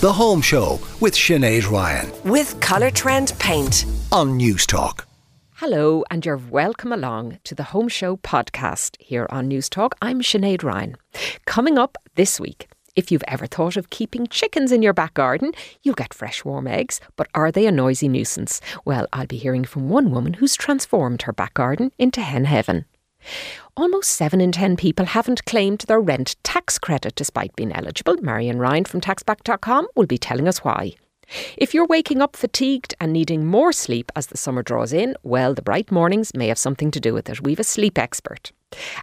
The Home Show with Sinead Ryan with Colourtrend Paint. on Newstalk. Hello, and you're welcome along to the Home Show podcast here on Newstalk. I'm Sinead Ryan. Coming up this week, if you've ever thought of keeping chickens in your back garden, you'll get fresh warm eggs, but are they a noisy nuisance? Well, I'll be hearing from one woman who's transformed her back garden into hen heaven. Almost 7 in 10 people haven't claimed their rent tax credit despite being eligible. Marian Ryan from taxback.com will be telling us why. If you're waking up fatigued and needing more sleep as the summer draws in, well, the bright mornings may have something to do with it. We've a sleep expert.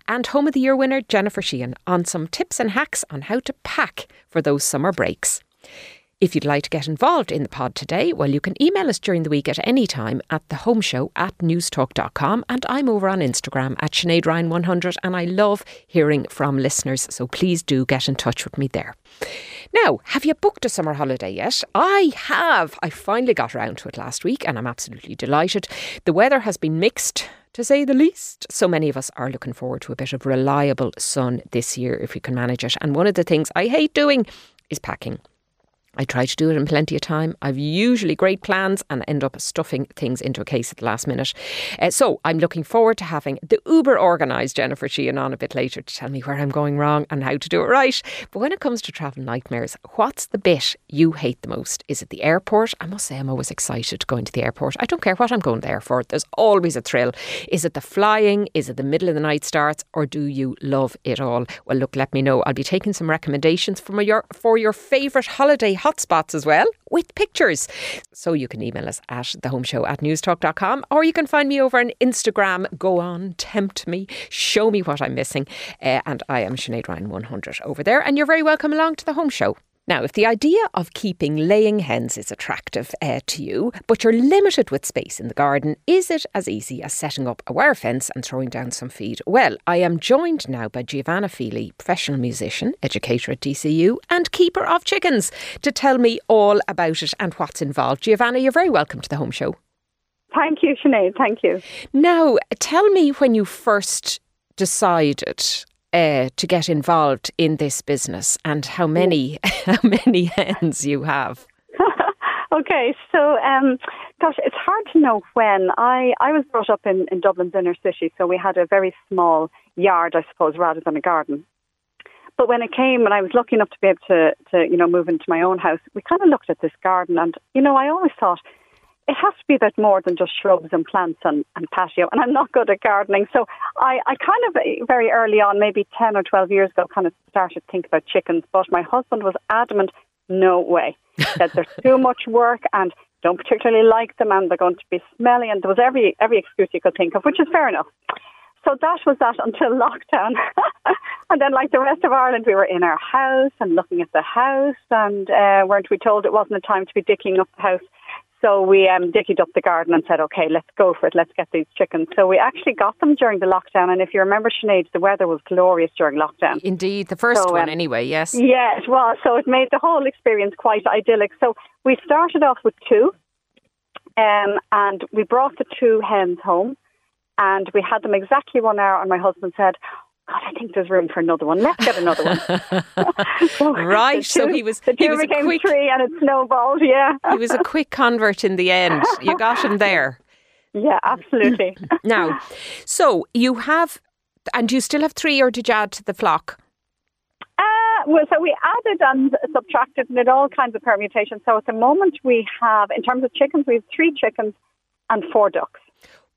And Home of the Year winner Jennifer Sheahan on some tips and hacks on how to pack for those summer breaks. If you'd like to get involved in the pod today, well, you can email us during the week at any time at the home show at newstalk.com. And I'm over on Instagram at Sinead Ryan 100 and I love hearing from listeners. So please do get in touch with me there. Now, have you booked a summer holiday yet? I have. I finally got around to it last week and I'm absolutely delighted. The weather has been mixed. To say the least. So many of us are looking forward to a bit of reliable sun this year if we can manage it. And one of the things I hate doing is packing. I try to do it in plenty of time. I've usually great plans and end up stuffing things into a case at the last minute. Uh, so I'm looking forward to having the uber organised Jennifer Sheahan on a bit later to tell me where I'm going wrong and how to do it right. But when it comes to travel nightmares, what's the bit you hate the most? Is it the airport? I must say I'm always excited going to the airport. I don't care what I'm going there for. There's always a thrill. Is it the flying? Is it the middle of the night starts? Or do you love it all? Well, look, let me know. I'll be taking some recommendations from your for your favourite holiday hotspots as well with pictures. So you can email us at thehomeshow at newstalk.com or you can find me over on Instagram. Go on, tempt me, show me what I'm missing. Uh, and I am Sinead Ryan 100 over there. And you're very welcome along to the home show. Now, if the idea of keeping laying hens is attractive uh, to you, but you're limited with space in the garden, is it as easy as setting up a wire fence and throwing down some feed? Well, I am joined now by Giovanna Feeley, professional musician, educator at DCU, and keeper of chickens, to tell me all about it and what's involved. Giovanna, you're very welcome to the home show. Thank you, Sinead. Thank you. Now, tell me when you first decided uh, to get involved in this business and how many how many hens you have. okay, so um, gosh, it's hard to know when. I, I was brought up in, in Dublin's inner city, so we had a very small yard, I suppose, rather than a garden. But when it came, and I was lucky enough to be able to, to you know, move into my own house, we kind of looked at this garden, and you know, I always thought it has to be a bit more than just shrubs and plants and, and patio. And I'm not good at gardening. So I, I kind of very early on, maybe 10 or 12 years ago, kind of started to think about chickens. But my husband was adamant, no way. that there's too much work and don't particularly like them and they're going to be smelly. And there was every, every excuse you could think of, which is fair enough. So that was that until lockdown. and then, like the rest of Ireland, we were in our house and looking at the house, and uh, weren't we told it wasn't a time to be dicking up the house? So we um, dickied up the garden and said, okay, let's go for it. Let's get these chickens. So we actually got them during the lockdown. And if you remember, Sinead, the weather was glorious during lockdown. Indeed, the first So, one um, anyway, yes. Yeah, it was. So it made the whole experience quite idyllic. So we started off with two, um, and we brought the two hens home, and we had them exactly one hour. And my husband said, God, I think there's room for another one. Let's get another one. So Right, the so he was- the he two was a became quick- three, and it snowballed. Yeah, He was a quick convert in the end. You got him there. yeah, absolutely. Now, so you have, and you still have three, or did you add to the flock? Uh, well, so we added and subtracted, and it all kinds of permutations. So at the moment, we have, in terms of chickens, we have three chickens and four ducks.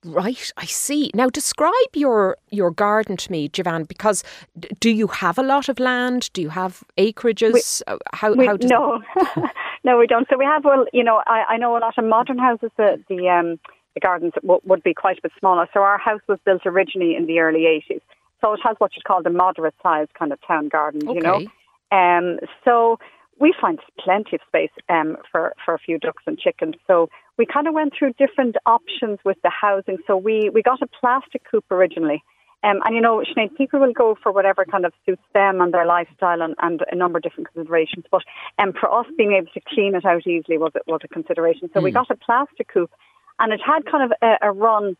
Right, I see. Now, describe your your garden to me, Javan, because d- do you have a lot of land? Do you have acreages? Uh, how, We, how does no, no, we don't. So we have, well, you know, I, I know a lot of modern houses, the, the, um, the gardens w- would be quite a bit smaller. So our house was built originally in the early 80s. So it has what you'd call the moderate sized kind of town garden, you know. Okay. Um, so we find plenty of space um, for, for a few ducks and chickens. So we kind of went through different options with the housing. So we, we got a plastic coop originally. Um, and you know, Sinead, people will go for whatever kind of suits them and their lifestyle and, and a number of different considerations. But um, for us, being able to clean it out easily was a, was a consideration. So we got a plastic coop, and it had kind of a, a run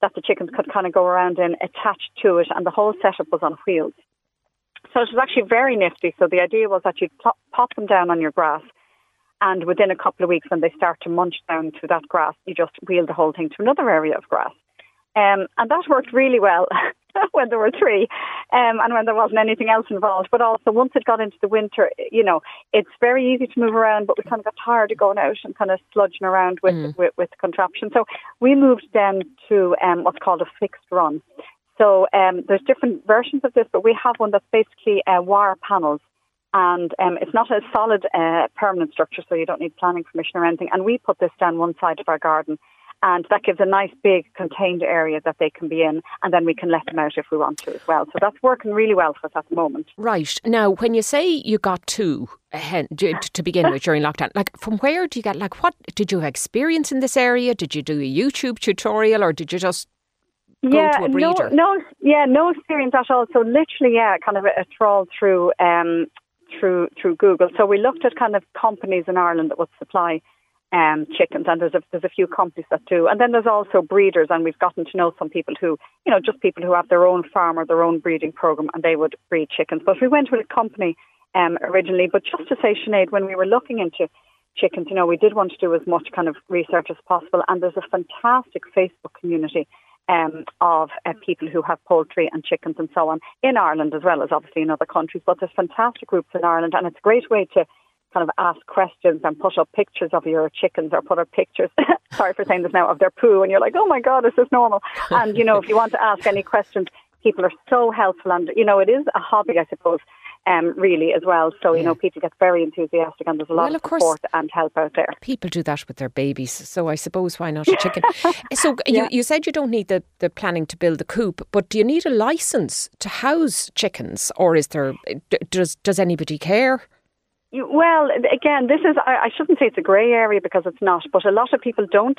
that the chickens could kind of go around in attached to it, and the whole setup was on wheels. So it was actually very nifty. So the idea was that you'd pop, pop them down on your grass, And within a couple of weeks, when they start to munch down to that grass, you just wheel the whole thing to another area of grass. Um, and that worked really well when there were three um, and when there wasn't anything else involved. But also, once it got into the winter, you know, it's very easy to move around, but we kind of got tired of going out and kind of sludging around with, mm. with, with, the contraption. So we moved then to um, what's called a fixed run. So um, there's different versions of this, but we have one that's basically uh, wire panels and um, it's not a solid uh, permanent structure, so you don't need planning permission or anything. And we put this down one side of our garden, and that gives a nice big contained area that they can be in, and then we can let them out if we want to as well. So that's working really well for us at the moment. Right now, when you say you got two uh, to begin with during lockdown, like from where do you get? Like, what did you experience in this area? Did you do a YouTube tutorial, or did you just yeah, no, no, yeah, no experience at all. So literally, yeah, kind of a, a trawl through um, through through Google. So we looked at kind of companies in Ireland that would supply um, chickens, and there's a, there's a few companies that do. And then there's also breeders, and we've gotten to know some people who, you know, just people who have their own farm or their own breeding program, and they would breed chickens. But we went with a company um, originally. But just to say, Sinead, when we were looking into chickens, you know, we did want to do as much kind of research as possible, and there's a fantastic Facebook community um, of uh, people who have poultry and chickens and so on in Ireland as well as obviously in other countries. But there's fantastic groups in Ireland, and it's a great way to kind of ask questions and put up pictures of your chickens or put up pictures, sorry for saying this now, of their poo, and you're like, oh my God, this is this normal? And, you know, if you want to ask any questions, people are so helpful. And, you know, it is a hobby, I suppose, um, really as well. So, you yeah. know, people get very enthusiastic and there's a lot well, of, of support and help out there. People do that with their babies. So I suppose why not a chicken? so yeah. you, you said you don't need the, the planning to build the coop, but do you need a license to house chickens or is there, does, does anybody care? Well, again, this is, I, I shouldn't say it's a grey area because it's not, but a lot of people don't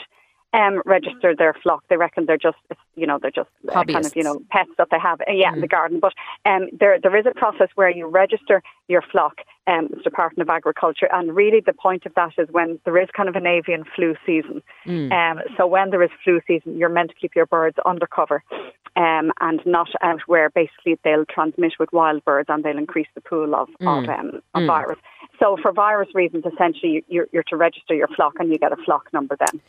um, register their flock. They reckon they're just, you know, they're just uh, kind of, you know, pets that they have, uh, yeah, mm. in the garden. But um, there, there is a process where you register your flock um, the Department of Agriculture, and really the point of that is when there is kind of an avian flu season. Mm. Um, so when there is flu season, you're meant to keep your birds under cover. Um, and not out where basically they'll transmit with wild birds and they'll increase the pool of, mm. of, um, of mm. virus. So for virus reasons, essentially, you're, you're, to register your flock and you get a flock number then.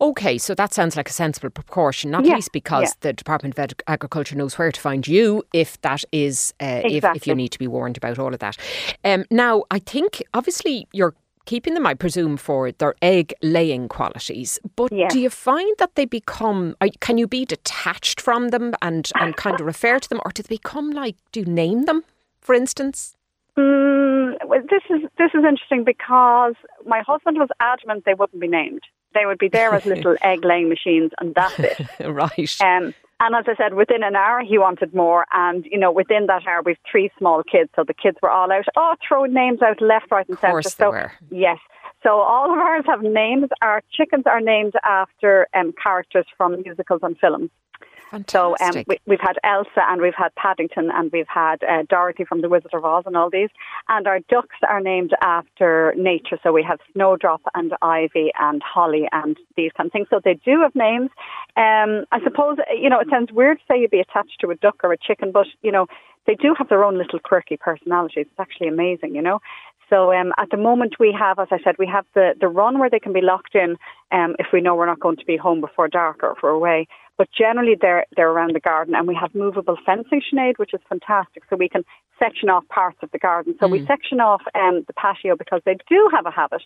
Okay, so that sounds like a sensible proportion, not yeah, least because yeah. the Department of Agriculture knows where to find you if that is, uh, exactly. if, if you need to be warned about all of that. Um, now, I think obviously you're keeping them, I presume, for their egg laying qualities. But yes. do you find that they become, can you be detached from them and, and kind of refer to them, or do they become like, do you name them, for instance? Mm, well, this is this is interesting because my husband was adamant they wouldn't be named. They would be there as little egg laying machines, and that's it. right. Um, and as I said, within an hour he wanted more, and you know within that hour we've three small kids, so the kids were all out. Oh, throwing names out left, right, and centre. So were. yes. So all of ours have names. Our chickens are named after um, characters from musicals and films. Fantastic. So um, we, have had Elsa and we've had Paddington and we've had uh, Dorothy from The Wizard of Oz and all these. And our ducks are named after nature. So we have Snowdrop and Ivy and Holly and these kind of things. So they do have names. Um, I suppose, you know, it sounds weird to say you'd be attached to a duck or a chicken, but, you know, they do have their own little quirky personalities. It's actually amazing, you know. So um, at the moment we have, as I said, we have the, the run where they can be locked in um, if we know we're not going to be home before dark or if we're away. But generally they're, they're around the garden and we have movable fencing, Sinead, which is fantastic. So we can section off parts of the garden. So mm. we section off um, the patio because they do have a habit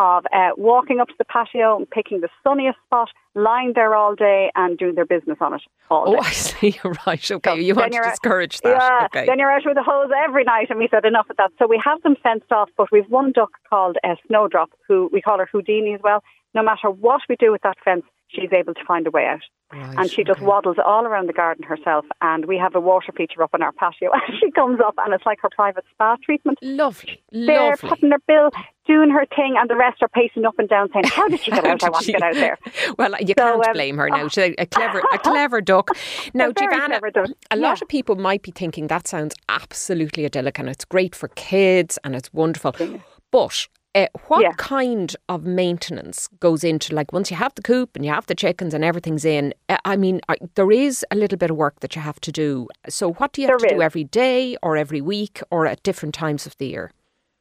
of uh, walking up to the patio and picking the sunniest spot, lying there all day and doing their business on it all day. Oh, I see. right. Okay. So you want to discourage that. Yeah. Okay. Then you're out with the hose every night and we said enough of that. So we have them fenced off, but we've one duck called uh, Snowdrop, who we call her Houdini as well. No matter what we do with that fence, she's able to find a way out. Right, and she just waddles all around the garden herself. And we have a water feature up on our patio. And she comes up, and it's like her private spa treatment. Lovely, Lovely. They're lovely. putting her bill, doing her thing, and the rest are pacing up and down, saying, "How did she get out? I want she... to get out there." well, you so, can't um, blame her now. She's a clever, a clever duck. Now, Giovanna, a lot of people might be thinking that sounds absolutely idyllic, and it's great for kids, and it's wonderful. But uh, what yeah. kind of maintenance goes into like once you have the coop and you have the chickens and everything's in? Uh, I mean, there is a little bit of work that you have to do. So, what do you have there to is. do every day or every week or at different times of the year?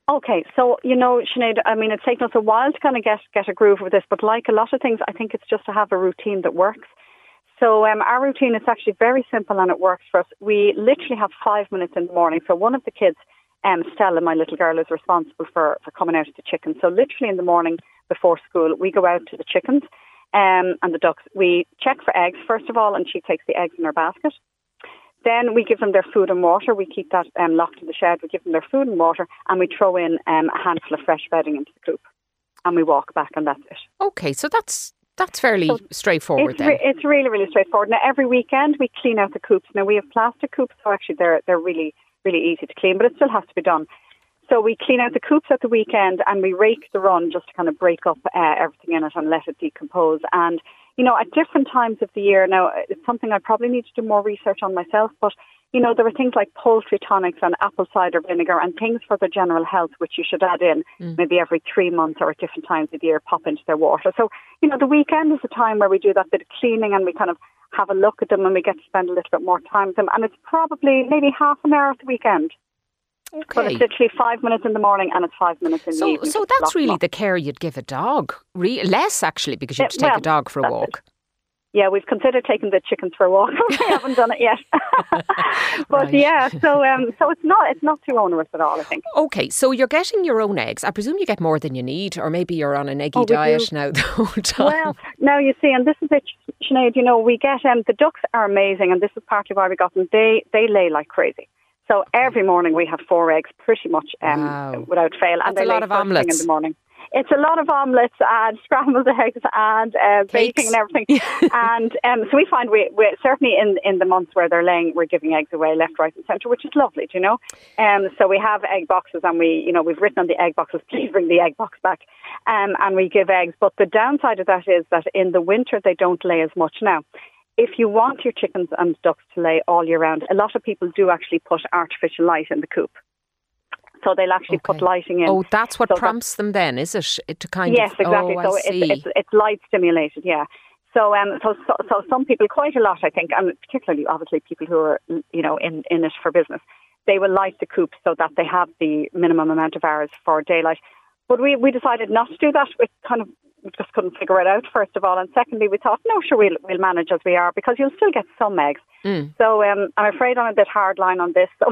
Okay, so you know, Sinead, I mean, it's taken us a while to kind of get get a groove with this, but like a lot of things, I think it's just to have a routine that works. So um, our routine is actually very simple and it works for us. We literally have five minutes in the morning. So one of the kids, um, Stella, my little girl, is responsible for, for coming out to the chickens. So literally in the morning before school, we go out to the chickens um, and the ducks. We check for eggs first of all, and she takes the eggs in her basket. Then we give them their food and water. We keep that um, locked in the shed. We give them their food and water, and we throw in um, a handful of fresh bedding into the coop, and we walk back, and that's it. Okay, so that's that's fairly so straightforward. It's, then re- it's really really straightforward. Now every weekend we clean out the coops. Now we have plastic coops, so actually they're they're really really easy to clean, but it still has to be done. So we clean out the coops at the weekend and we rake the run just to kind of break up uh, everything in it and let it decompose. And you know, at different times of the year, now it's something I probably need to do more research on myself, but you know, there are things like poultry tonics and apple cider vinegar and things for their general health, which you should add in mm. maybe every three months or at different times of the year, pop into their water. So, you know, the weekend is a time where we do that bit of cleaning and we kind of have a look at them and we get to spend a little bit more time with them. And it's probably maybe half an hour at the weekend. Okay. But it's literally five minutes in the morning and it's five minutes in so, the evening. So that's really the care you'd give a dog. Re- less actually, because you have to take well, a dog for a walk. It. Yeah, we've considered taking the chickens for a walk. we haven't done it yet. but right. yeah, so um, so it's not it's not too onerous at all. I think. Okay, so you're getting your own eggs. I presume you get more than you need, or maybe you're on an eggy oh, diet do. now the whole time. Well, now you see, and this is it, Sinead. You know, we get um, the ducks are amazing, and this is partly why we got them. They they lay like crazy. So every morning we have four eggs, pretty much um, wow. without fail, That's and they a lot of first omelets. thing in the morning. It's a lot of omelets and scrambled eggs and uh, baking and everything. and um, so we find we we certainly in in the months where they're laying, we're giving eggs away left, right, and centre, which is lovely, do you know. Um, so we have egg boxes, and we you know we've written on the egg boxes, please bring the egg box back, um, and we give eggs. But the downside of that is that in the winter they don't lay as much now if you want your chickens and ducks to lay all year round, a lot of people do actually put artificial light in the coop. So they'll actually okay. put lighting in. Oh, that's what so prompts them then, is it? it to kind yes, of, exactly. Oh, so it's, it's it's light stimulated, yeah. So um so, so so some people quite a lot I think, and particularly obviously people who are you know in in it for business, they will light the coop so that they have the minimum amount of hours for daylight. But we we decided not to do that. We kind of we just couldn't figure it out first of all, and secondly we thought no, sure we'll we'll manage as we are because you'll still get some eggs. Mm. So um, I'm afraid I'm a bit hard line on this. So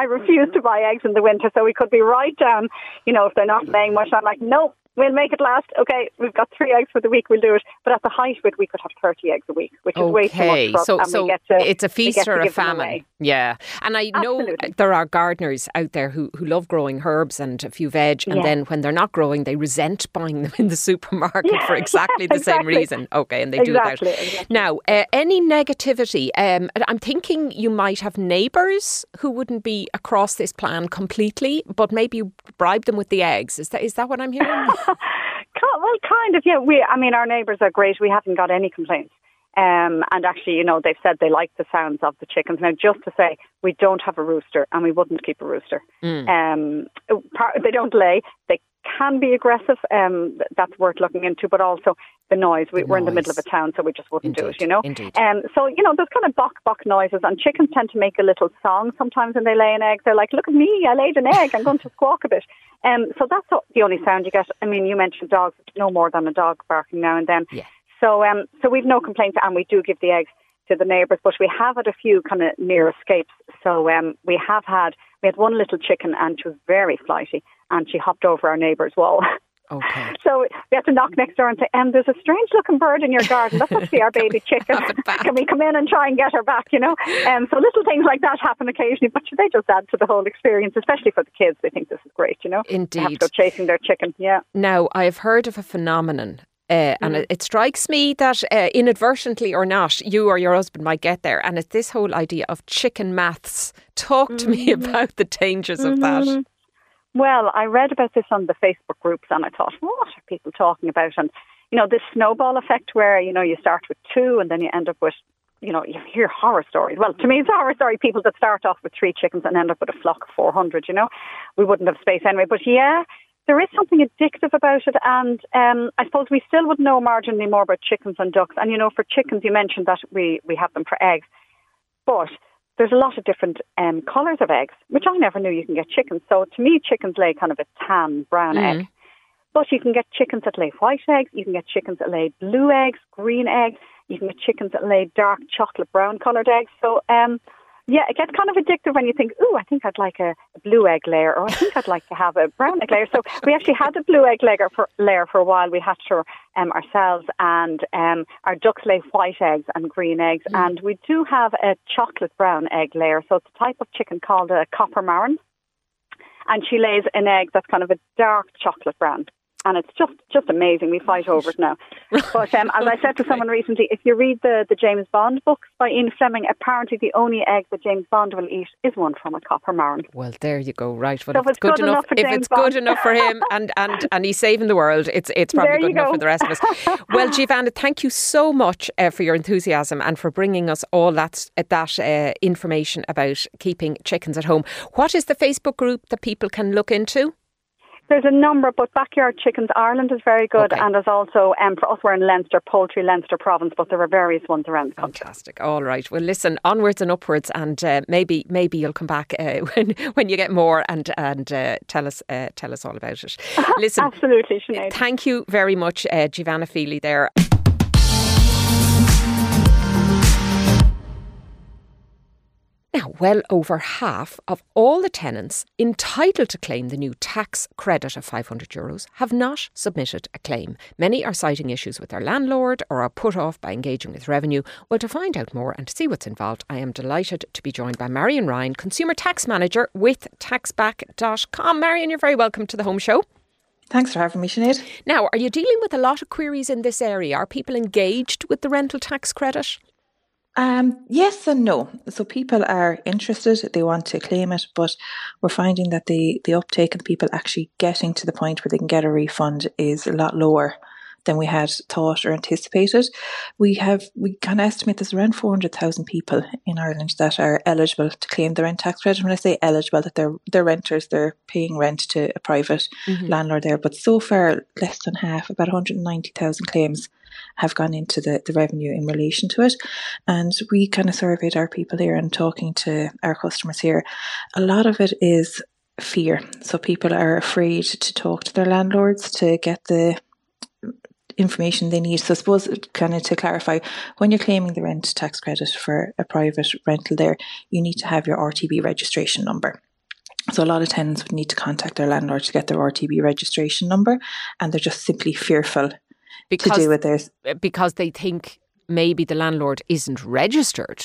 I refuse to buy eggs in the winter. So we could be right down, you know, if they're not laying much. I'm like, no, we'll make it last. Okay, we've got three eggs for the week. We'll do it. But at the height of it, we could have 30 eggs a week, which is okay. way too much. So, so to, it's a feast or a famine. Yeah. And I know there are gardeners out there who, who love growing herbs and a few veg. And Yeah. then when they're not growing, they resent buying them in the supermarket Yeah, for exactly the same reason. Okay. And they do that. Exactly, exactly. Now, uh, any negativity? Um, I'm thinking you might have neighbours who wouldn't be across this plan completely, but maybe bribe them with the eggs. Is that is that what I'm hearing? Well, kind of, yeah. We, I mean, our neighbours are great. We haven't got any complaints. Um, and actually, you know, they've said they like the sounds of the chickens. Now, just to say, we don't have a rooster, and we wouldn't keep a rooster. Um, par- they don't lay. They can be aggressive. Um, that's worth looking into. But also the noise. We, we're in the middle of a town, so we just wouldn't do it. You know. indeed. Um, so you know, there's kind of buck buck noises, and chickens tend to make a little song sometimes when they lay an egg. They're like, "Look at me! I laid an egg. I'm going to squawk a bit." Um, so that's the only sound you get. I mean, you mentioned dogs. No more than a dog barking now and then. Yeah. So, um, so we've no complaints, and we do give the eggs to the neighbours, but we have had a few kind of near escapes. So, um, we have had we had one little chicken, and she was very flighty, and she hopped over our neighbour's wall. Okay. So we had to knock next door and say, um, there's a strange looking bird in your garden. That must be our baby chicken. have it back?" Can we come in and try and get her back, you know? Um, so little things like that happen occasionally, but they just add to the whole experience, especially for the kids. They think this is great, you know? They have to Indeed. go chasing their chicken, yeah. Now, I've heard of a phenomenon. Uh, and it, it strikes me that uh, inadvertently or not, you or your husband might get there. And it's this whole idea of chicken maths. Talk to me about the dangers of that. Well, I read about this on the Facebook groups and I thought, what are people talking about? And, you know, this snowball effect where, you know, you start with two and then you end up with, you know, you hear horror stories. Well, to me, it's a horror story. People that start off with three chickens and end up with a flock of 400, you know. We wouldn't have space anyway. But yeah, there is something addictive about it. And um, I suppose we still would know marginally more about chickens and ducks. And, you know, for chickens, you mentioned that we, we have them for eggs. But there's a lot of different um, colours of eggs, which I never knew you can get chickens. So to me, chickens lay kind of a tan brown Mm. egg. But you can get chickens that lay white eggs. You can get chickens that lay blue eggs, green eggs. You can get chickens that lay dark chocolate brown coloured eggs. So, um, yeah, it gets kind of addictive when you think, ooh, I think I'd like a, a blue egg layer, or I think I'd like to have a brown egg layer. So we actually had the blue egg layer for, layer for a while. We hatched her um, ourselves, and um, our ducks lay white eggs and green eggs. And we do have a chocolate brown egg layer. So it's a type of chicken called a Copper Marans and she lays an egg that's kind of a dark chocolate brown. And it's just, just amazing. We fight over it now. But um, as I said to someone recently, if you read the, the James Bond books by Ian Fleming, apparently the only egg that James Bond will eat is one from a Copper Marans. Well, there you go. Right. Well, So if it's good, enough, for if James it's Bond. good enough for him, and and and he's saving the world, it's it's probably There good enough go. for the rest of us. Well, Giovanna, thank you so much uh, for your enthusiasm and for bringing us all that that uh, information about keeping chickens at home. What is the Facebook group that people can look into? There's a number, but Backyard Chickens Ireland is very good. Okay. And there's also, um, for us, we're in Leinster, Poultry, Leinster Province, but there are various ones around the country. Fantastic. All right. Well, listen, onwards and upwards, and uh, maybe maybe you'll come back uh, when when you get more and and uh, tell us uh, tell us all about it. Listen, Absolutely, Sinead. Thank you very much, uh, Giovanna Feeley there. Now, well over half of all the tenants entitled to claim the new tax credit of 500 euros have not submitted a claim. Many are citing issues with their landlord or are put off by engaging with revenue. Well, to find out more and to see what's involved, I am delighted to be joined by Marian Ryan, Consumer Tax Manager with taxback.com. Marian, you're very welcome to the home show. Thanks for having me, Sinead. Now, are you dealing with a lot of queries in this area? Are people engaged with the rental tax credit? Um, yes and no. So people are interested, they want to claim it, but we're finding that the, the uptake of people actually getting to the point where they can get a refund is a lot lower than we had thought or anticipated. We have we of estimate there's around four hundred thousand people in Ireland that are eligible to claim the rent tax credit. When I say eligible, that they're they're renters, they're paying rent to a private landlord there. But so far, less than half, about one hundred and ninety thousand claims have gone into the, the revenue in relation to it. And we kind of surveyed our people here and talking to our customers here. A lot of it is fear. So people are afraid to talk to their landlords to get the information they need. So I suppose kind of to clarify, when you're claiming the rent tax credit for a private rental there, you need to have your RTB registration number. So a lot of tenants would need to contact their landlord to get their RTB registration number and they're just simply fearful to Because do with theirs. Eh, because they think maybe the landlord isn't registered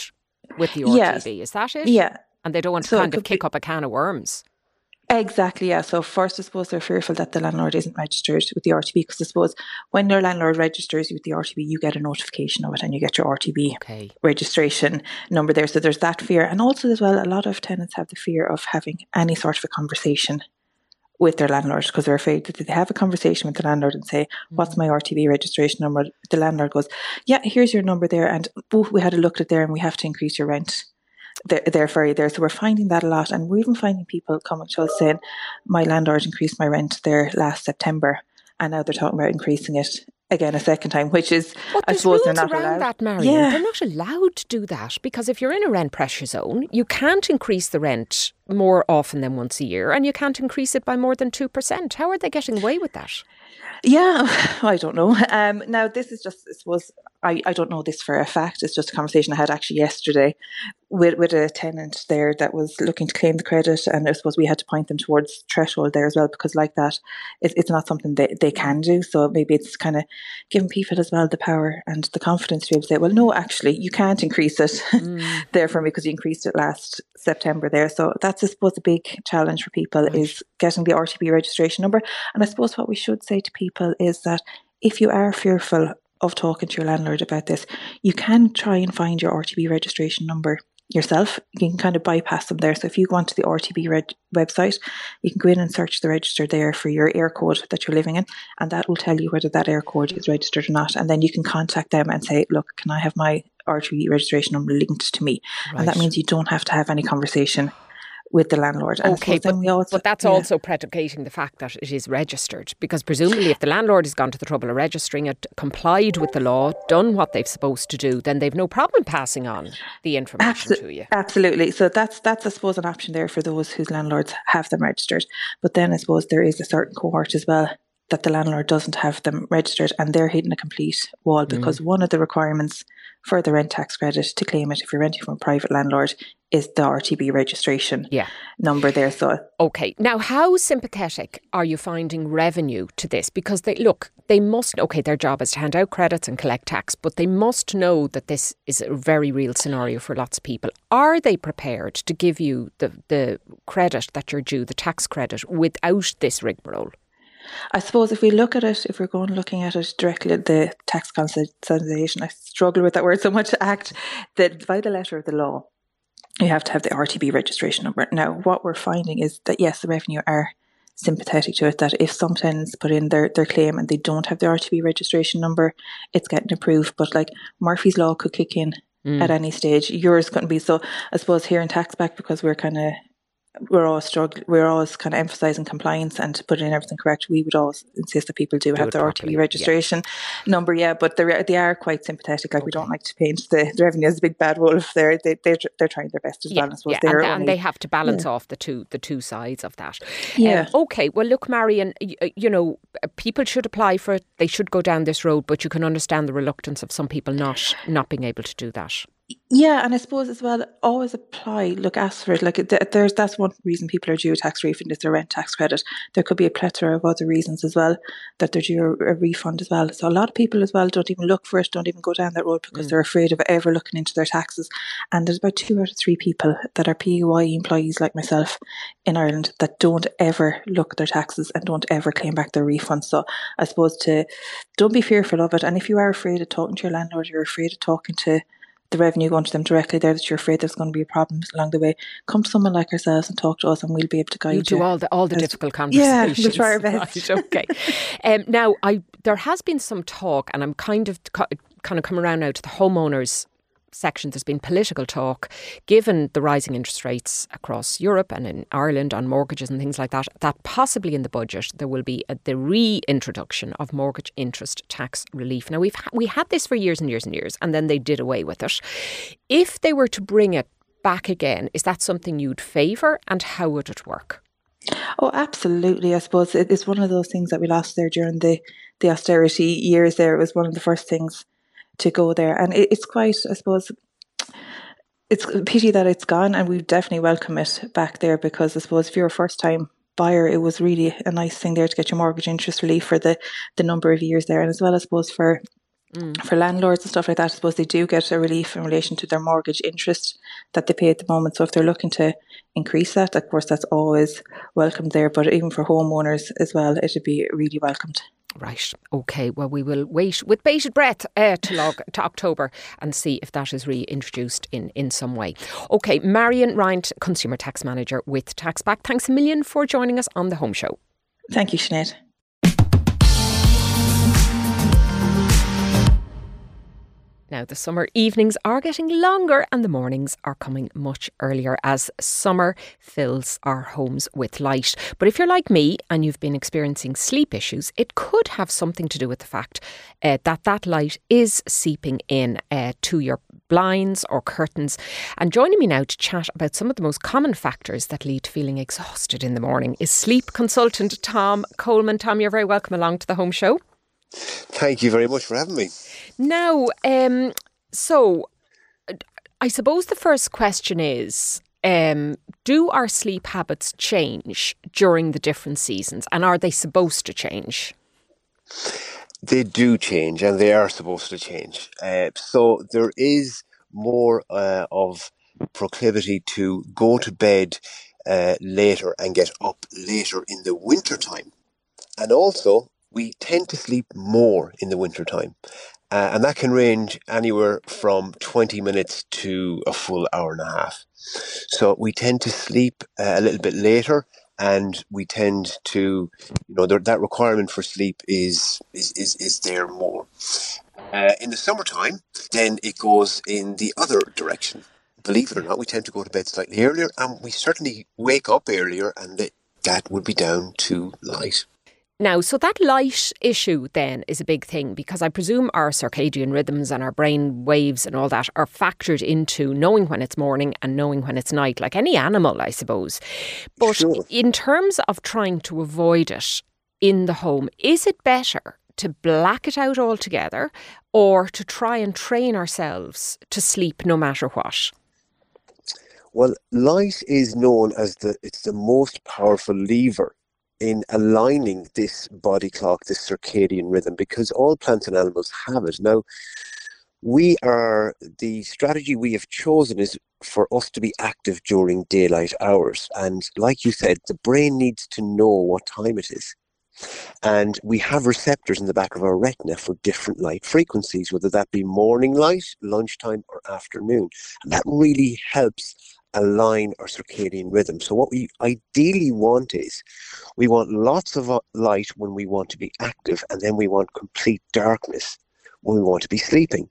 with the RTB. Yes. Is that it? Yeah, And they don't want to So kind of could be- kick up a can of worms. Exactly, yeah. So first, I suppose they're fearful that the landlord isn't registered with the RTB because I suppose when your landlord registers you with the RTB, you get a notification of it and you get your RTB Okay. registration number there. So there's that fear, and also as well, a lot of tenants have the fear of having any sort of a conversation with their landlord because they're afraid that if they have a conversation with the landlord and say, mm. "What's my RTB registration number?" The landlord goes, "Yeah, here's your number there," and oh, we had a look at it there, and we have to increase your rent there, there for you there. So we're finding that a lot, and we're even finding people coming to us saying, "My landlord increased my rent there last September, and now they're talking about increasing it again a second time," which is, But I suppose, they're not around allowed. that, Marian. Yeah. They're not allowed to do that because if you're in a rent pressure zone, you can't increase the rent more often than once a year, and you can't increase it by more than two percent. How are they getting away with that? Yeah, I don't know. Um, now this is just, I suppose, I, I don't know this for a fact. It's just a conversation I had actually yesterday with with a tenant there that was looking to claim the credit, and I suppose we had to point them towards threshold there as well because like that, it, it's not something they, they can do. So maybe it's kind of giving people as well the power and the confidence to be able to say, well, no, actually, you can't increase it mm. there for me because you increased it last September there. So that's I suppose a big challenge for people is getting the RTB registration number. And I suppose what we should say to people is that if you are fearful of talking to your landlord about this, you can try and find your RTB registration number yourself. You can kind of bypass them there. So if you go onto the RTB reg- website, you can go in and search the register there for your Eircode that you're living in, and that will tell you whether that Eircode is registered or not. And then you can contact them and say, "Look, can I have my RTB registration number linked to me?" And that means you don't have to have any conversation with the landlord. And okay, but, also, but that's yeah. also predicating the fact that it is registered because presumably if the landlord has gone to the trouble of registering it, complied with the law, done what they've supposed to do, then they've no problem passing on the information Absol- to you. Absolutely. So that's that's I suppose an option there for those whose landlords have them registered. But then I suppose there is a certain cohort as well that the landlord doesn't have them registered and they're hitting a complete wall mm. because mm. one of the requirements for the rent tax credit to claim it if you're renting from a private landlord is the RTB registration yeah. number there. So Okay. Now how sympathetic are you finding revenue to this? Because they look, they must okay, their job is to hand out credits and collect tax, but they must know that this is a very real scenario for lots of people. Are they prepared to give you the, the credit that you're due, the tax credit, without this rigmarole? I suppose if we look at it, if we're going looking at it directly, at the tax consolidation, I struggle with that word so much, act, that by the letter of the law, you have to have the RTB registration number. Now, what we're finding is that yes, the revenue are sympathetic to it, that if some tenants put in their, their claim and they don't have the RTB registration number, it's getting approved. But like Murphy's Law could kick in Mm. at any stage. Yours couldn't be. So I suppose here in taxback, because we're kind of we're always struggling, we're always kind of emphasising compliance and putting in everything correct. We would always insist that people do, do have their RTB registration yeah. number, yeah, but they're, they are quite sympathetic. Like, okay. we don't like to paint the, the revenue as a big bad wolf. They're, they, they're, they're trying their best as yeah, well. Yeah. and, only, and, they have to balance off the two, the two sides of that. Yeah. Um, okay, well, look, Marian, you, you know, people should apply for it. They should go down this road, but you can understand the reluctance of some people not, not being able to do that. Yeah, and I suppose as well, always apply. Look, ask for it. Like there's that's one reason people are due a tax refund is their rent tax credit. There could be a plethora of other reasons as well that they're due a, a refund as well. So a lot of people as well don't even look for it, don't even go down that road because mm. they're afraid of ever looking into their taxes. And there's about two out of three people that are PAYE employees like myself in Ireland that don't ever look at their taxes and don't ever claim back their refunds. So I suppose to don't be fearful of it. And if you are afraid of talking to your landlord, you're afraid of talking to the revenue going to them directly there that you're afraid there's going to be a problem along the way, come to someone like ourselves and talk to us and we'll be able to guide you. do all the all the difficult conversations. Yeah, we'll try our best. Right, okay. um, now, I there has been some talk, and I'm kind of kind of come around now to the homeowners section, there's been political talk, given the rising interest rates across Europe and in Ireland on mortgages and things like that, that possibly in the budget there will be a, the reintroduction of mortgage interest tax relief. Now, we've ha- we had this for years and years and years, and then they did away with it. If they were to bring it back again, is that something you'd favour, and how would it work? Oh, absolutely. I suppose it's one of those things that we lost there during the, the austerity years. There, it was one of the first things to go there. And it, it's quite, I suppose, it's a pity that it's gone, and we definitely welcome it back there because I suppose if you're a first time buyer, it was really a nice thing there to get your mortgage interest relief for the, the number of years there. And as well, I suppose, for Mm. For landlords and stuff like that, I suppose they do get a relief in relation to their mortgage interest that they pay at the moment. So if they're looking to increase that, of course, that's always welcomed there. But even for homeowners as well, it would be really welcomed. Right. Okay. Well, we will wait with bated breath uh, to, log, to October and see if that is reintroduced in, in some way. Okay. Marian Ryan, Consumer Tax Manager with Taxback. Thanks a million for joining us on the Home Show. Thank you, Sinead. Now, the summer evenings are getting longer and the mornings are coming much earlier as summer fills our homes with light. But if you're like me and you've been experiencing sleep issues, it could have something to do with the fact uh, that that light is seeping in uh, to your blinds or curtains. And joining me now to chat about some of the most common factors that lead to feeling exhausted in the morning is sleep consultant Tom Coleman. Tom, you're very welcome along to the home show. Thank you very much for having me. Now, um, so I suppose the first question is um, do our sleep habits change during the different seasons and are they supposed to change? They do change and they are supposed to change. Uh, so there is more uh, of proclivity to go to bed uh, later and get up later in the winter time. And also, we tend to sleep more in the winter time. Uh, and that can range anywhere from 20 minutes to a full hour and a half. So we tend to sleep uh, a little bit later and we tend to, you know, that requirement for sleep is, is, is, is there more. Uh, in the summertime, then it goes in the other direction. believe it or not, we tend to go to bed slightly earlier, and we certainly wake up earlier, and that, that would be down to light. Now, so that light issue then is a big thing because I presume our circadian rhythms and our brain waves and all that are factored into knowing when it's morning and knowing when it's night, like any animal, I suppose. But Sure. in terms of trying to avoid it in the home, is it better to black it out altogether or to try and train ourselves to sleep no matter what? Well, light is known as the it's the most powerful lever in aligning this body clock, this circadian rhythm, because all plants and animals have it. Now, we are the strategy we have chosen is for us to be active during daylight hours. And like you said, the brain needs to know what time it is. And we have receptors in the back of our retina for different light frequencies, whether that be morning light, lunchtime, or afternoon. And that really helps align our circadian rhythm. So, what we ideally want is we want lots of uh, light when we want to be active, and then we want complete darkness when we want to be sleeping.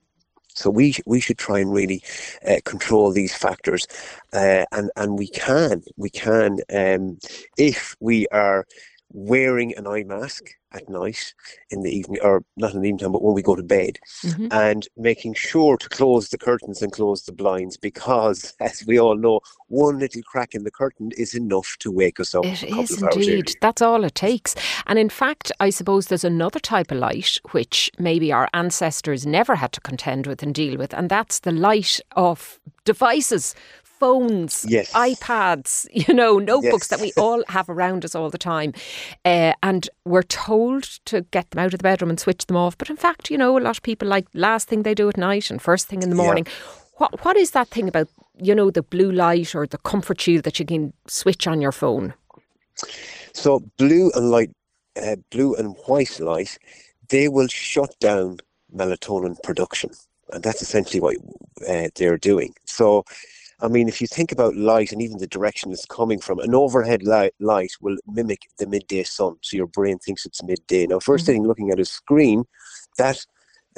So we we should try and really uh, control these factors, uh, and and we can we can um, if we are wearing an eye mask at night in the evening, or not in the evening time, but when we go to bed, Mhm. and making sure to close the curtains and close the blinds because, as we all know, one little crack in the curtain is enough to wake us up It a is of indeed. That's all it takes. And in fact, I suppose there's another type of light which maybe our ancestors never had to contend with and deal with, and that's the light of devices. Phones, Yes. iPads, you know, notebooks that we all have around us all the time. Uh, and we're told to get them out of the bedroom and switch them off. But in fact, you know, a lot of people like last thing they do at night and first thing in the Yeah. morning. What What is that thing about, you know, the blue light or the comfort shield that you can switch on your phone? So blue and light, uh, blue and white light, they will shut down melatonin production, and that's essentially what uh, they're doing. So, I mean, if you think about light and even the direction it's coming from, an overhead light, light will mimic the midday sun, so your brain thinks it's midday. Now, 1st Mhm. thing, looking at a screen, that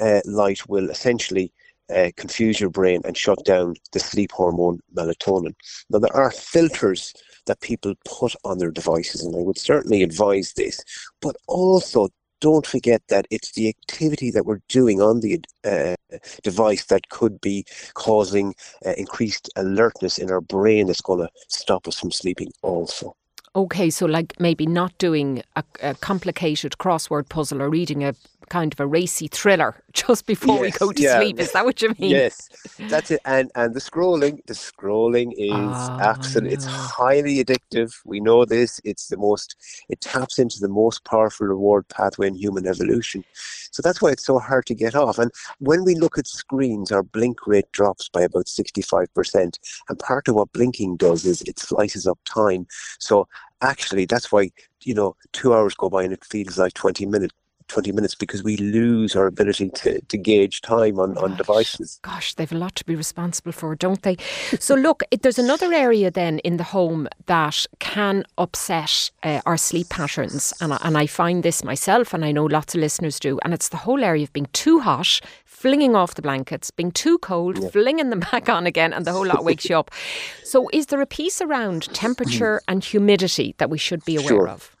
uh, light will essentially uh, confuse your brain and shut down the sleep hormone melatonin. Now, there are filters that people put on their devices, and I would certainly advise this. But also, don't forget that it's the activity that we're doing on the uh, device that could be causing uh, increased alertness in our brain that's going to stop us from sleeping, also. Okay, so like maybe not doing a, a complicated crossword puzzle or reading a kind of a racy thriller just before we go to yeah. sleep. Is that what you mean? Yes, that's it. And and the scrolling, the scrolling is Ah, absolutely it's highly addictive. We know this. It's the most it taps into the most powerful reward pathway in human evolution. So that's why it's so hard to get off. And when we look at screens, our blink rate drops by about 65%. And part of what blinking does is it slices up time. So actually that's why, you know, two hours go by and it feels like 20 minutes. 20 minutes because we lose our ability to, to gauge time on, on devices. Gosh, they've a lot to be responsible for, don't they? So, look, it, there's another area then in the home that can upset uh, our sleep patterns. And I, and I find this myself, and I know lots of listeners do. And it's the whole area of being too hot, flinging off the blankets, being too cold, flinging them back on again, and the whole lot wakes you up. So, is there a piece around temperature and humidity that we should be aware Sure. of?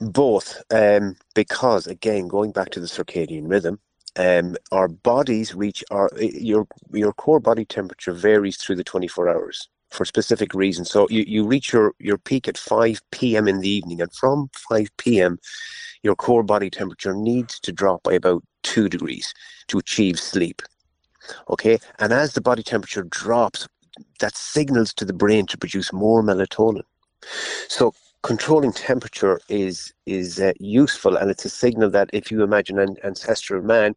Both, um, because again, going back to the circadian rhythm, um, our bodies reach our your your core body temperature varies through the 24 hours for specific reasons. So you, you reach your, your peak at 5 p.m. in the evening, and from 5 p.m., your core body temperature needs to drop by about two degrees to achieve sleep. Okay, and as the body temperature drops, that signals to the brain to produce more melatonin. So controlling temperature is is uh, useful, and it's a signal that if you imagine an ancestral man,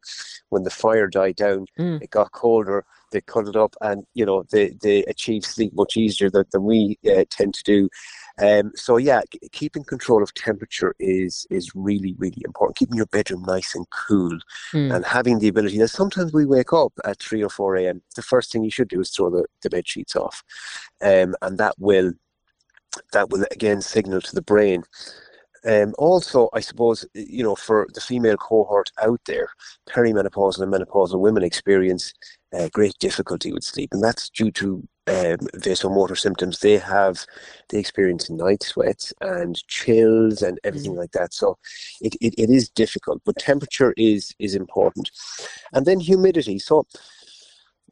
when the fire died down, Mm. it got colder. They cuddled up, and you know they they achieve sleep much easier than, than we uh, tend to do. Um, so yeah, k- keeping control of temperature is is really really important. Keeping your bedroom nice and cool, Mm. and having the ability that sometimes we wake up at three or four a.m. The first thing you should do is throw the, the bed sheets off, um, and that will that will again signal to the brain. Um, also, I suppose you know for the female cohort out there, perimenopausal and menopausal women experience uh, great difficulty with sleep, and that's due to um, vasomotor symptoms. They have they experience night sweats and chills and everything like that. So it, it, it is difficult, but temperature is is important, and then humidity. So.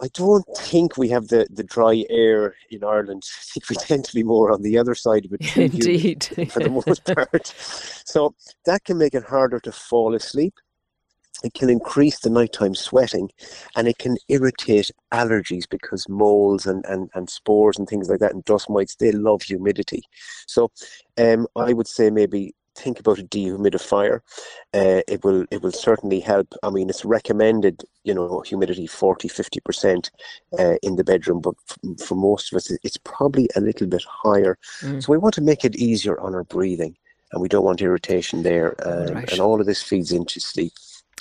I don't think we have the, the dry air in Ireland. I think we tend to be more on the other side of it. Indeed. for the most part. So that can make it harder to fall asleep. It can increase the nighttime sweating and it can irritate allergies because moles and, and, and spores and things like that and dust mites, they love humidity. So um, I would say maybe think about a dehumidifier. Uh, it will it will certainly help. I mean, it's recommended, you know, humidity 40, 50% uh, in the bedroom, but f- for most of us, it's probably a little bit higher. So we want to make it easier on our breathing and we don't want irritation there. Um, Right. And all of this feeds into sleep.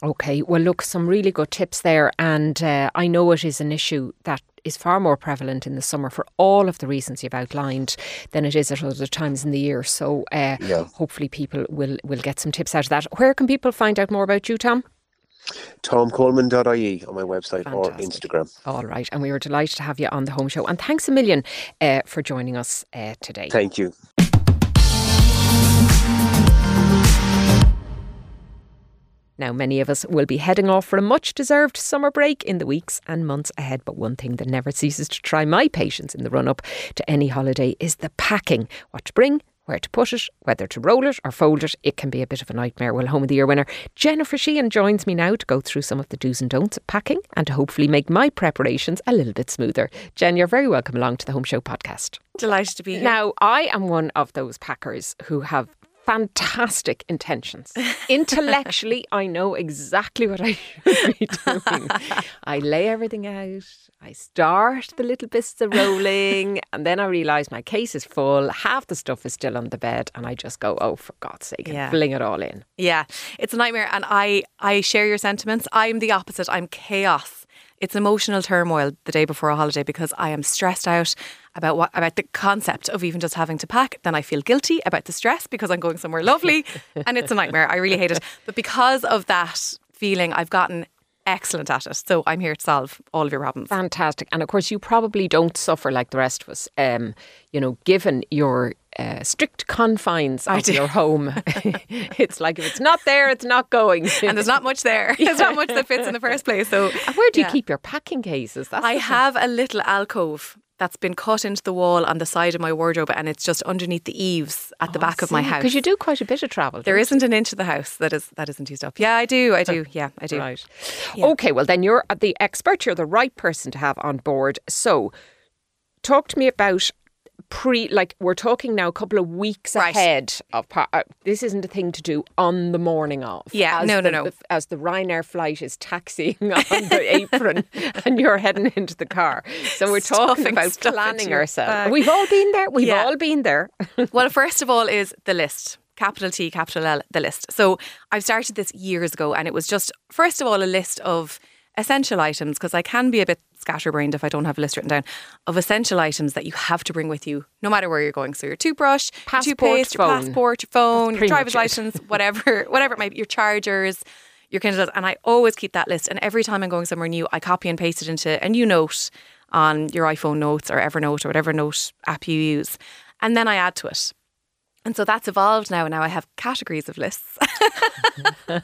Okay, well, look, some really good tips there. And uh, I know it is an issue that is far more prevalent in the summer for all of the reasons you've outlined than it is at other times in the year. So uh, Yeah. hopefully people will, will get some tips out of that. Where can people find out more about you, Tom? TomColeman.ie on my website or Instagram. All right. And we were delighted to have you on the home show. And thanks a million uh, for joining us uh, today. Thank you. Now, many of us will be heading off for a much deserved summer break in the weeks and months ahead. But one thing that never ceases to try my patience in the run up to any holiday is the packing. What to bring, where to put it, whether to roll it or fold it. It can be a bit of a nightmare. Well, Home of the Year winner Jennifer Sheahan joins me now to go through some of the do's and don'ts of packing and to hopefully make my preparations a little bit smoother. Jen, you're very welcome along to the Home Show podcast. Delighted to be here. Now, I am one of those packers who have fantastic intentions. Intellectually, I know exactly what I should be doing. I lay everything out. I start the little bits of rolling, and then I realise my case is full. Half the stuff is still on the bed, and I just go, "Oh, for God's sake!" and Yeah. fling it all in. Yeah, it's a nightmare, and I I share your sentiments. I'm the opposite. I'm chaos. It's emotional turmoil the day before a holiday because I am stressed out about what about the concept of even just having to pack. Then I feel guilty about the stress because I'm going somewhere lovely, and it's a nightmare. I really hate it. But because of that feeling, I've gotten excellent at it. So I'm here to solve all of your problems. Fantastic. And of course, you probably don't suffer like the rest of us. Um, you know, given your uh, strict confines of your home, it's like if it's not there, it's not going. And there's not much there. There's not much that fits in the first place. So And where do you keep your packing cases? That's I have a little alcove that's been cut into the wall on the side of my wardrobe and it's just underneath the eaves at the back of my house. because Oh, you do quite a bit of travel. There isn't an inch of the house that is that isn't used up. Yeah, I do. I do. Yeah, I do. right. Okay, well then you're the expert. You're the right person to have on board. So, talk to me about pre. Like we're talking now, a couple of weeks Right. ahead of. Uh, this isn't a thing to do on the morning of. Yeah, no, no, the- no. As the Ryanair flight is taxing on the apron, and you're heading into the car. So we're talking about planning ourselves. bag. We've all been there. We've Yeah. all been there. Well, first of all is the list. Capital T, capital L, the list. So I've started this years ago and it was just, first of all, a list of essential items because I can be a bit scatterbrained if I don't have a list written down of essential items that you have to bring with you no matter where you're going. So your toothbrush, your Passport, toothpaste, your phone. passport, your phone, your driver's license, whatever, whatever it might be, your chargers, your Kindle. And I always keep that list. And every time I'm going somewhere new, I copy and paste it into a new note on your iPhone notes or Evernote or whatever note app you use. And then I add to it. And so that's evolved now. Now I have categories of lists.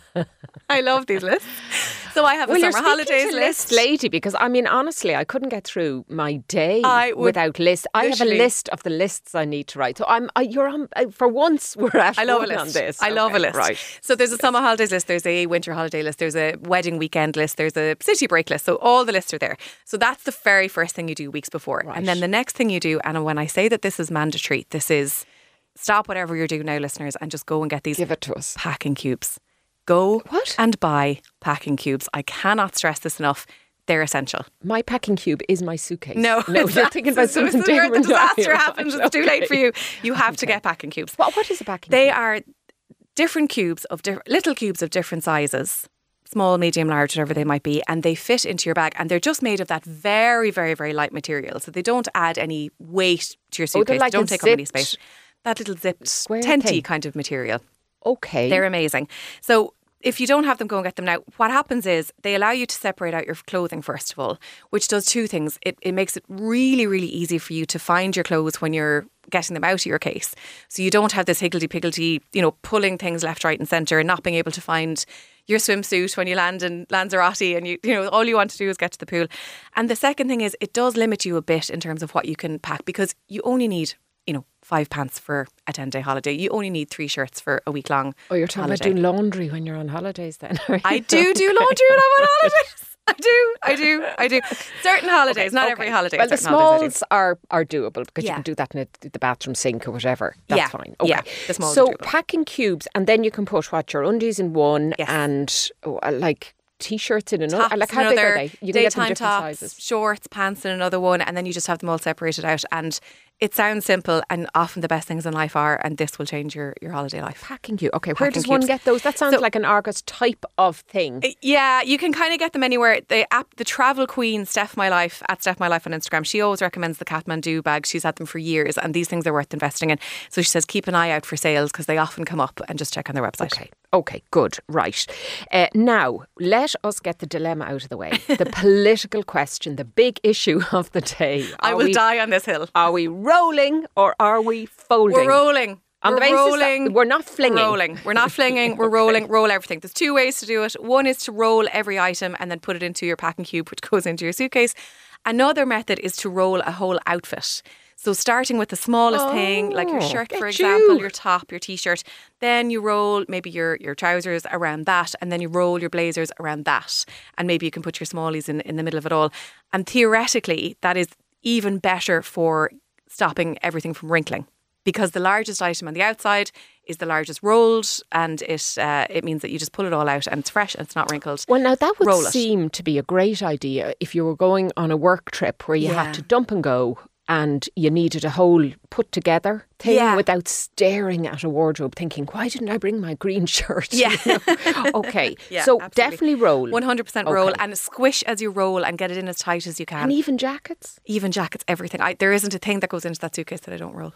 I love these lists. So I have a you're summer holidays list. lady, because I mean, honestly, I couldn't get through my day without lists. I have a list of the lists I need to write. So I'm, I, you're on uh, for once. We're at I love a one on list. this. I love a list. Right. So there's a summer holidays list, there's a winter holiday list, there's a wedding weekend list, there's a city break list. So all the lists are there. So that's the very first thing you do weeks before. And then the next thing you do, and when I say that this is mandatory, this is stop whatever you're doing now, listeners, and just go and get these Give it to us. packing cubes. Go What? and buy packing cubes. I cannot stress this enough. They're essential. My packing cube is my suitcase. No, no, you're thinking about something different. The disaster happens. It's too late for you. You have to get packing cubes. What, what is a packing They cube? are different cubes of diff- little cubes of different sizes, small, medium, large, whatever they might be, and they fit into your bag. And they're just made of that very, very, very light material. So they don't add any weight to your Oh, suitcase. like they don't take up any space. That little zipped square tenty thing. kind of material. Okay. They're amazing. So if you don't have them, go and get them now. What happens is they allow you to separate out your clothing, first of all, which does two things. It, it makes it really, really easy for you to find your clothes when you're getting them out of your case. So you don't have this higgledy piggledy, you know, pulling things left, right, and centre and not being able to find your swimsuit when you land in Lanzarote and you you know all you want to do is get to the pool. And the second thing is it does limit you a bit in terms of what you can pack because you only need you know five pants for a 10 day holiday. You only need three shirts for a week long. Oh, you're talking holiday. about doing laundry when you're on holidays then. I do do laundry when I'm on holidays. I do, I do, I do. Certain holidays, not every holiday. Well, the smalls are, are doable because you can do that in a, the bathroom sink or whatever. That's Yeah, fine. Okay. yeah, the smalls so packing cubes, and then you can put what your undies in one, Yes. and oh, uh, like t-shirts in another. tops like how big are they? You can get them different tops, sizes. shorts, pants in another one, and then you just have them all separated out. And it sounds simple, and often the best things in life are, and this will change your, your holiday life. Packing you, Okay, where Packing does one cubes. get those? That sounds So- like an Argos type of thing. Uh, yeah, you can kind of get them anywhere. The app, the travel queen, Steph My Life at Steph My Life on Instagram. She always recommends the Kathmandu bag. She's had them for years, and these things are worth investing in. So she says keep an eye out for sales because they often come up, and just check on their website. Okay. Okay, good. Right. Uh, now, let us get the dilemma out of the way. The political question, the big issue of the day. I will we- die on this hill. Are we rolling or are we folding? We're rolling. On we're the basis that rolling. we're not flinging. Rolling. We're not flinging. We're rolling. Roll everything. There's two ways to do it. One is to roll every item and then put it into your packing cube, which goes into your suitcase. Another method is to roll a whole outfit. So starting with the smallest thing, like your Oh, shirt, for example, you. your top, your t-shirt. Then you roll maybe your your trousers around that, and then you roll your blazers around that, and maybe you can put your smallies in in the middle of it all. And theoretically, that is even better for stopping everything from wrinkling because the largest item on the outside is the largest rolled, and it uh, it means that you just pull it all out and it's fresh and it's not wrinkled. Well, now that would Roll it. seem to be a great idea if you were going on a work trip where you Yeah. had to dump and go and you needed a whole put together thing Yeah. without staring at a wardrobe thinking, why didn't I bring my green shirt? Yeah. You know? okay. Yeah, so absolutely. definitely roll. One hundred percent roll Okay. and squish as you roll and get it in as tight as you can. And even jackets? even jackets, everything. I, there isn't a thing that goes into that suitcase that I don't roll.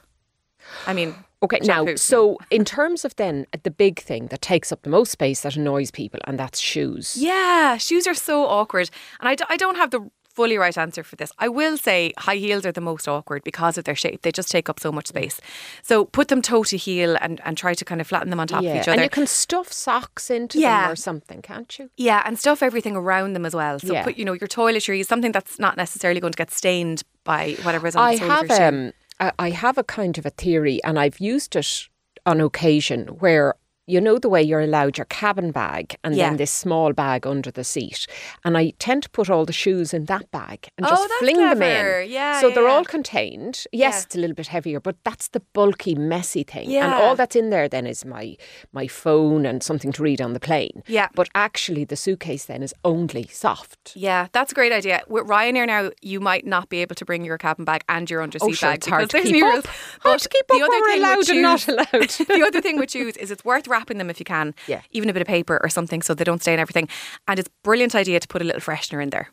I mean, Okay, now, so in terms of then uh, the big thing that takes up the most space that annoys people, and that's shoes. Yeah, shoes are so awkward. And I, d- I don't have the fully right answer for this. I will say high heels are the most awkward because of their shape. They just take up so much space. So put them toe to heel and, and try to kind of flatten them on top Yeah, of each other. and you can stuff socks into Yeah. them or something, can't you? yeah, and stuff everything around them as well. So Yeah. put, you know, your toiletries, something that's not necessarily going to get stained by whatever is on I the sole of have your shoe. um, I have a kind of a theory, and I've used it on occasion where. You know the way you're allowed your cabin bag and Yeah. then this small bag under the seat. And I tend to put all the shoes in that bag and Oh, just fling them in. Yeah, so they're yeah. all contained. Yes, Yeah. it's a little bit heavier, but that's the bulky, messy thing. Yeah. And all that's in there then is my my phone and something to read on the plane. Yeah. But actually the suitcase then is only soft. Yeah, that's a great idea. With Ryanair now, you might not be able to bring your cabin bag and your under underseat Oh, sure, bag it's hard to keep up. Hard But to keep the other thing allowed and not allowed. the other thing with shoes is it's worth wrapping them if you can. Yeah. Even a bit of paper or something so they don't stain everything. And it's a brilliant idea to put a little freshener in there.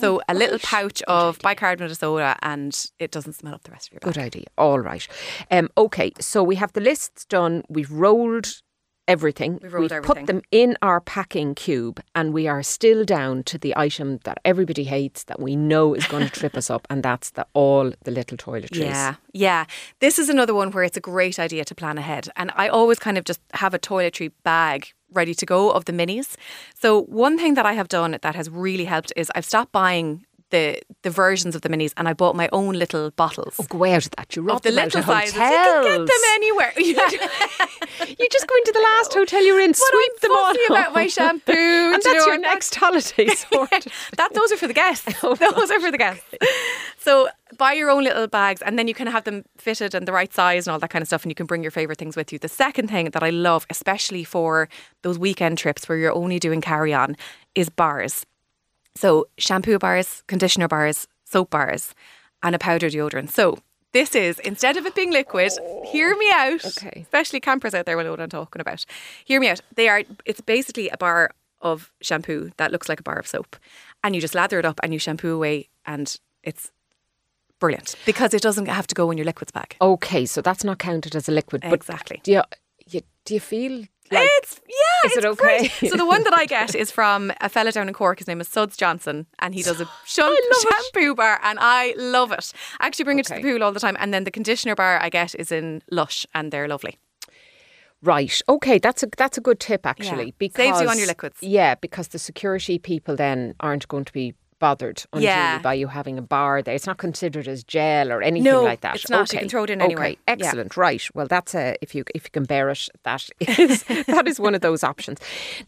so a little Oh, pouch of bicarbonate of soda and it doesn't smell up the rest of your bag. Good idea. All right. Um, okay, so we have the lists done. We've rolled everything. We've rolled put everything. them in our packing cube, and we are still down to the item that everybody hates that we know is going to trip us up, and that's the all the little toiletries. Yeah, yeah. This is another one where it's a great idea to plan ahead. And I always kind of just have a toiletry bag ready to go of the minis. So one thing that I have done that has really helped is I've stopped buying the the versions of the minis and I bought my own little bottles. Oh, go out of that. You're of the little sizes, you can get them anywhere. You just go into the last hotel you're in, But sweep I'm them all about my shampoo. and that's your next holiday sorted. that those are for the guests. Oh, those are for the guests. So buy your own little bags, and then you can have them fitted and the right size and all that kind of stuff, and you can bring your favorite things with you. The second thing that I love, especially for those weekend trips where you're only doing carry on, is bars. So shampoo bars, conditioner bars, soap bars, and a powder deodorant. So. This is instead of it being liquid, hear me oh, out. Okay. Especially campers out there will know what I'm talking about. Hear me out. They are it's basically a bar of shampoo that looks like a bar of soap. And you just lather it up and you shampoo away and it's brilliant. Because it doesn't have to go in your liquids bag. Okay, so that's not counted as a liquid. But Exactly. Do you, you, do you feel like it's Is it it's great. okay? So the one that I get is from a fella down in Cork. His name is Suds Johnson, and he does a shun- love it. shampoo bar, and I love it. I actually bring it to the pool all the time. And then the conditioner bar I get is in Lush, and they're lovely. Right. Okay. That's a that's a good tip actually. Yeah. Because Saves you on your liquids. Yeah, because the security people then aren't going to be bothered unduly Yeah. by you having a bar there. It's not considered as jail or anything No, like that. it's not. You can throw it in anywhere. Okay. Yeah. Excellent. Right. Well, that's a if you if you can bear it, that is that is one of those options.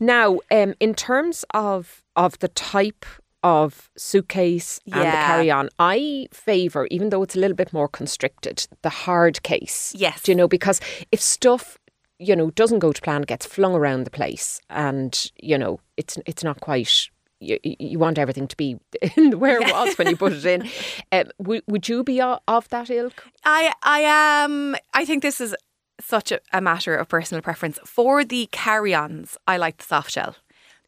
Now, um, in terms of of the type of suitcase and the carry on, I favour, even though it's a little bit more constricted, the hard case. Yes. Do you know, because if stuff you know doesn't go to plan, gets flung around the place, and you know it's it's not quite. You, you want everything to be where it was when you put it in. Um, would, would you be of that ilk? I I am. I think this is such a, a matter of personal preference. For the carry-ons, I like the soft shell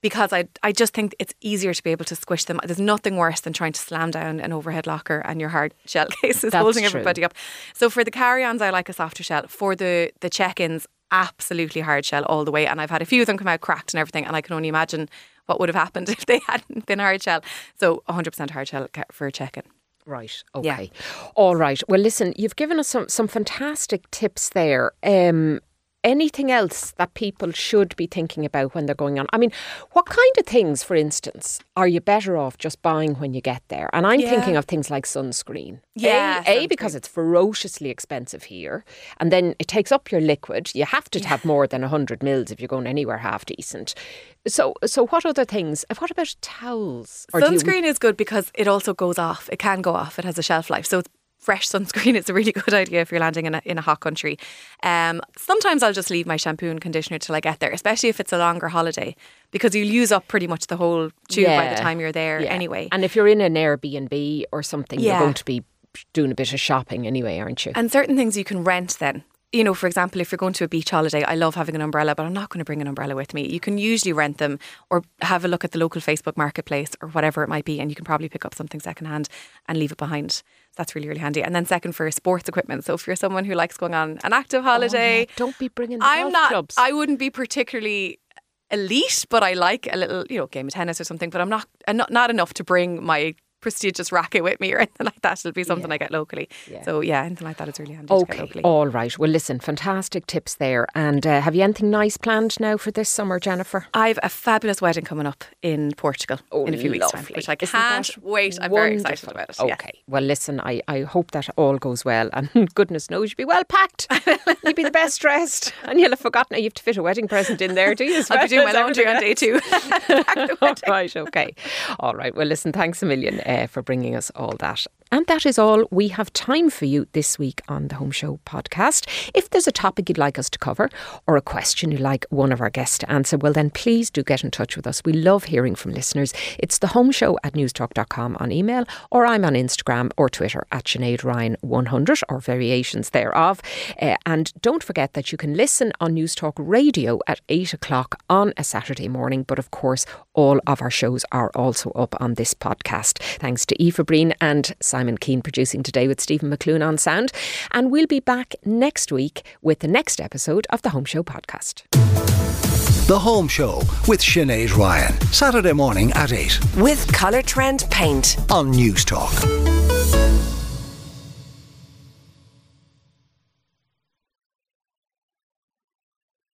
because I I just think it's easier to be able to squish them. There's nothing worse than trying to slam down an overhead locker and your hard shell case is That's holding true. everybody up. So for the carry-ons, I like a softer shell. For the the check-ins, absolutely hard shell all the way. And I've had a few of them come out cracked and everything, and I can only imagine what would have happened if they hadn't been hard shell. So 100% hard shell for a check-in. Right. Yeah. Okay. All right. Well, listen, you've given us some some fantastic tips there. Um, anything else that people should be thinking about when they're going on? I mean, what kind of things, for instance, are you better off just buying when you get there? And I'm Yeah. thinking of things like sunscreen. Yeah, A, a because it's ferociously expensive here, and then it takes up your liquid. You have to have more than hundred mils if you're going anywhere half decent. So, so what other things? Uh, what about towels? you- Sunscreen is good because it also goes off. It can go off. It has a shelf life. So fresh sunscreen is a really good idea if you're landing in a, in a hot country. Um, sometimes I'll just leave my shampoo and conditioner till I get there, especially if it's a longer holiday, because you'll use up pretty much the whole tube by the time you're there Yeah. anyway. And if you're in an Airbnb or something, you're going to be doing a bit of shopping anyway, aren't you? And certain things you can rent then. You know, for example, if you're going to a beach holiday, I love having an umbrella, but I'm not going to bring an umbrella with me. You can usually rent them or have a look at the local Facebook marketplace or whatever it might be, and you can probably pick up something secondhand and leave it behind. So that's really, really handy. And then second for sports equipment. So if you're someone who likes going on an active holiday, Oh, yeah. Don't be bringing the I'm not. clubs. I wouldn't be particularly elite, but I like a little, you know, game of tennis or something. But I'm not, not, not enough to bring my prestigious racket with me or anything like that. It'll be something I get locally. Yeah. So yeah, anything like that is really handy to get Okay, all right. Well, listen, fantastic tips there. And uh, have you anything nice planned now for this summer, Jennifer? I've a fabulous wedding coming up in Portugal in a few weeks' time, which I Isn't can't wait. I'm very excited about it. yeah. Okay. Well, listen, I, I hope that all goes well. And goodness knows you'll be well packed. you'll be the best dressed. And you'll have forgotten you have to fit a wedding present in there, do you? I'll be doing my laundry on day two. all right, okay. All right. Well, listen, thanks a million uh, for bringing us all that. And that is all we have time for you this week on the Home Show podcast. If there's a topic you'd like us to cover or a question you'd like one of our guests to answer, well, then please do get in touch with us. We love hearing from listeners. It's the home show at newstalk.com on email, or I'm on Instagram or Twitter at Sinead Ryan 100 or variations thereof. Uh, and don't forget that you can listen on Newstalk Radio at 8 o'clock on a Saturday morning. But of course, all of our shows are also up on this podcast. Thanks to Aoife Breen and Simon Keane producing today with Stephen McClune on sound. And we'll be back next week with the next episode of the Home Show podcast. The Home Show with Sinead Ryan. Saturday morning at 8 With Colourtrend Paint. on Newstalk.